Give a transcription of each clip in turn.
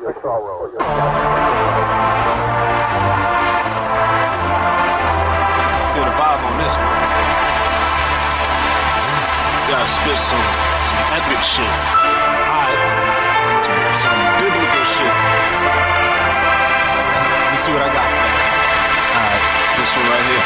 Feel the vibe on this one. Gotta spit some, some epic shit. Alright. Some, biblical shit. Let me see what I got for that. Alright, this one right here.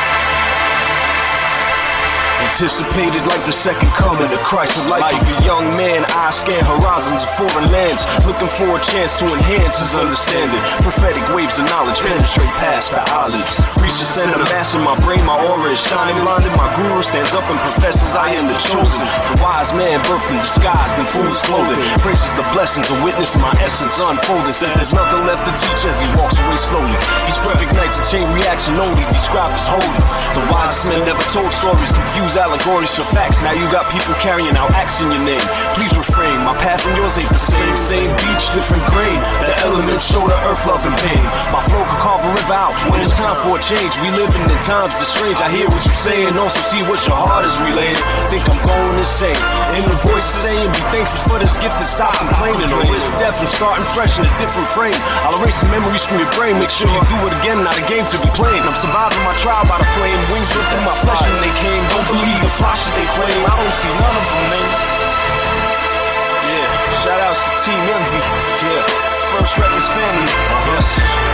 Anticipated like the second coming of Christ. The life of a young man, scan horizons of foreign lands, looking for a chance to enhance his understanding. Prophetic waves of knowledge penetrate past the eyelids. Reach the center mass in my brain, my aura is shining, blinded. My guru stands up and professes I am the chosen. The wise man birthed in disguise in fool's clothing. Praises the blessings of witness my essence unfolding. Says there's nothing left to teach as he walks away slowly. Each breath ignites a chain reaction only described as holy. The wisest men never told stories, confused allegories for facts. Now you got people carrying out acts in your name. Please refrain, my path and yours ain't the same. Same beach, different grade. The elements show the earth love and pain. My flow could carve a river out when it's time for a change. We living in the times that's strange. I hear what you're saying, also see what your heart is relaying. Think I'm going insane. And the voice is saying, be thankful for this gift and stop complaining. Or it's death and starting fresh in a different frame. I'll erase the memories from your brain. Make sure you do it again, not a game to be played. I'm surviving my trial by the flame. Wings ripped through my flesh when they came. Don't believe the flash that they claim. I don't Team Envy. Yeah, First Records family. Yes.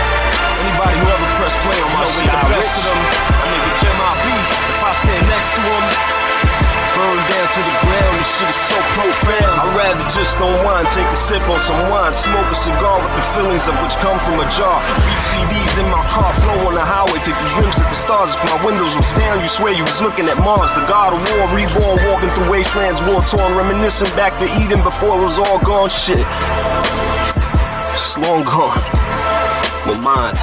Shit is so profound. I'd rather just unwind, take a sip on some wine, smoke a cigar with the feelings of which come from a jar. Beat CDs in my car, flow on the highway, take a glimpse at the stars. If my windows was down, you swear you was looking at Mars. The god of war, reborn, walking through wastelands, war torn, reminiscing back to Eden before it was all gone. Shit, it's long gone. My mind.